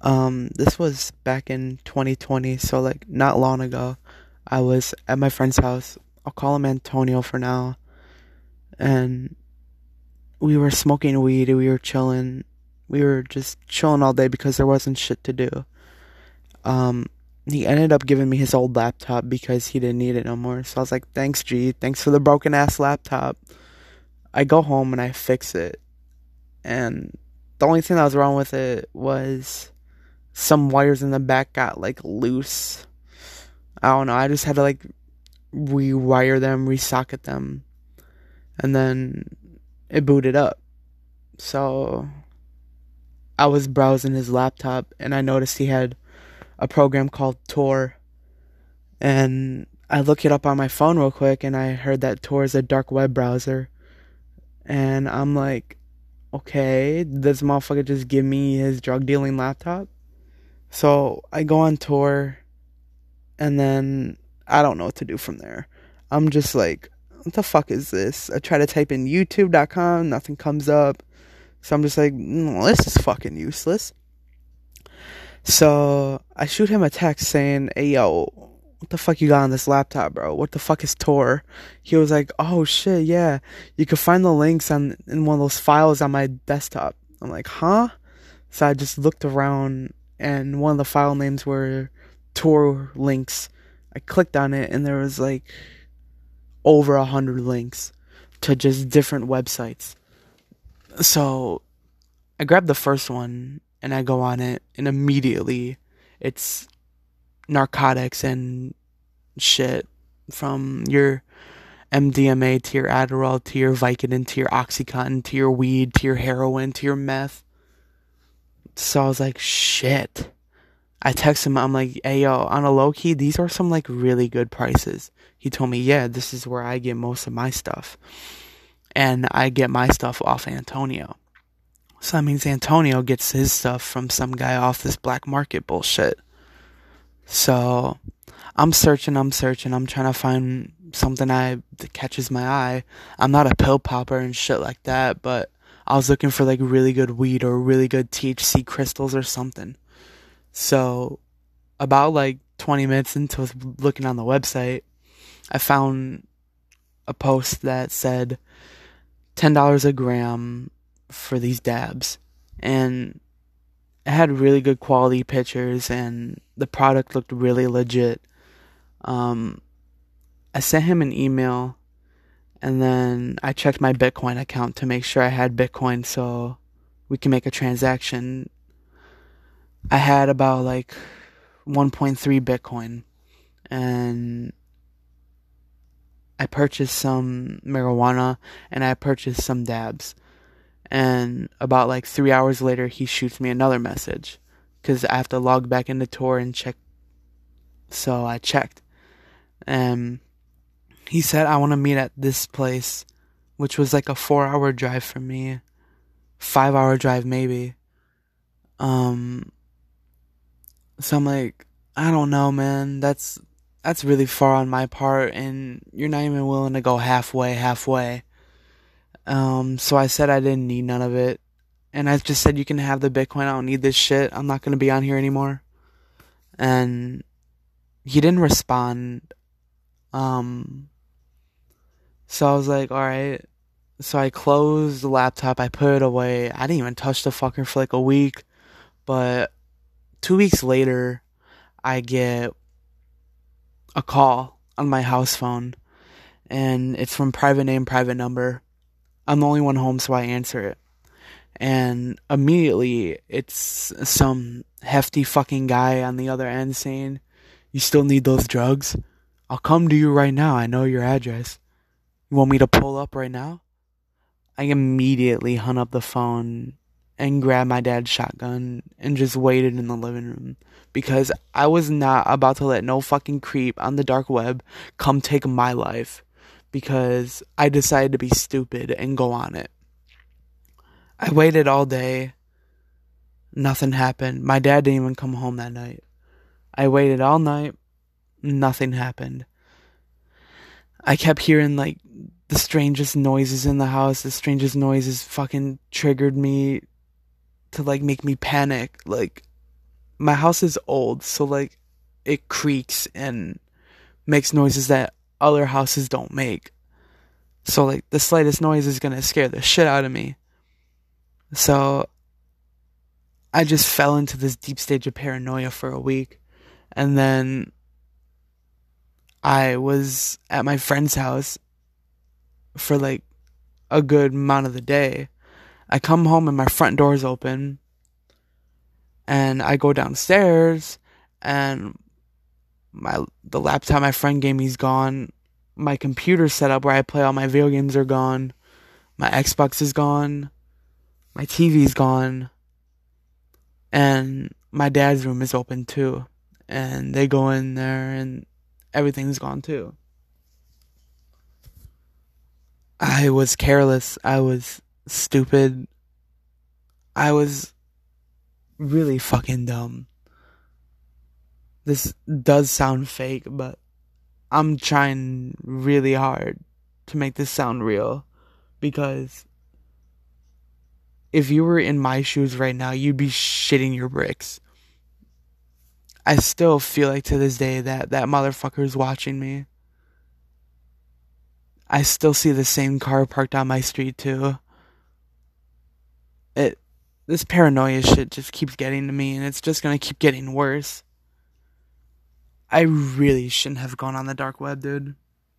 Um, this was back in 2020, so like not long ago. I was at my friend's house. I'll call him Antonio for now. And we were smoking weed, we were chilling. We were just chilling all day because there wasn't shit to do. Um, he ended up giving me his old laptop because he didn't need it no more. So I was like, thanks, G. Thanks for the broken ass laptop. I go home and I fix it. And the only thing that was wrong with it was some wires in the back got like loose. I don't know. I just had to like rewire them, resocket them. And then it booted up. So I was browsing his laptop and I noticed he had a program called Tor. And I look it up on my phone real quick and I heard that Tor is a dark web browser. And I'm like, okay, this motherfucker just give me his drug dealing laptop? So I go on Tor and then I don't know what to do from there. I'm just like, what the fuck is this? I try to type in youtube.com, nothing comes up. So I'm just like, mm, this is fucking useless. So I shoot him a text saying, "Hey yo, what the fuck you got on this laptop, bro? What the fuck is Tor?" He was like, "Oh shit, yeah. You can find the links on in one of those files on my desktop." I'm like, "Huh?" So I just looked around, and one of the file names were Tor links. I clicked on it, and there was like over a hundred links to just different websites. So I grabbed the first one and I go on it, and immediately it's narcotics and shit from your MDMA to your Adderall to your Vicodin to your Oxycontin to your weed to your heroin to your meth. So I was like, shit. I text him, I'm like, hey yo, on a low key, these are some like really good prices. He told me, yeah, this is where I get most of my stuff. And I get my stuff off Antonio. So that means Antonio gets his stuff from some guy off this black market bullshit. So I'm searching, I'm searching, I'm trying to find something I that catches my eye. I'm not a pill popper and shit like that, but I was looking for like really good weed or really good THC crystals or something. So about like 20 minutes into looking on the website, I found a post that said $10 a gram for these dabs, and it had really good quality pictures, and the product looked really legit. Um, I sent him an email, and then I checked my Bitcoin account to make sure I had Bitcoin so we can make a transaction. I had about like 1.3 Bitcoin, and I purchased some marijuana and I purchased some dabs. And about like three hours later he shoots me another message because i have to log back into tor and check. So i checked. And he said i want to meet at this place which was like a four hour drive for me five hour drive maybe um so i'm like i don't know man that's that's really far on my part and you're not even willing to go halfway halfway um, so I said I didn't need none of it. And I just said, you can have the Bitcoin. I don't need this shit. I'm not going to be on here anymore. And he didn't respond. Um, so I was like, alright. So I closed the laptop. I put it away. I didn't even touch the fucker for like a week. But two weeks later, I get a call on my house phone. And it's from private name, private number I'm the only one home, so I answer it. And immediately, it's some hefty fucking guy on the other end saying, You still need those drugs? I'll come to you right now. I know your address. You want me to pull up right now? I immediately hung up the phone and grabbed my dad's shotgun and just waited in the living room because I was not about to let no fucking creep on the dark web come take my life because I decided to be stupid and go on it. I waited all day. Nothing happened. My dad didn't even come home that night. I waited all night. Nothing happened. I kept hearing like the strangest noises in the house. The strangest noises fucking triggered me to like make me panic. Like my house is old, so like it creaks and makes noises that other houses don't make. So like the slightest noise is gonna scare the shit out of me. So I just fell into this deep stage of paranoia for a week. And then I was at my friend's house for like a good amount of the day. I come home and my front door is open. And I go downstairs and my the laptop my friend gave me is gone. My computer setup where I play all my video games are gone. My Xbox is gone. My TV is gone. And my dad's room is open too. And they go in there and everything's gone too. I was careless. I was stupid. I was really fucking dumb. This does sound fake, but I'm trying really hard to make this sound real because if you were in my shoes right now, you'd be shitting your bricks. I still feel like to this day that that motherfucker is watching me. I still see the same car parked on my street too. It this paranoia shit just keeps getting to me and it's just gonna keep getting worse. I really shouldn't have gone on the dark web, dude.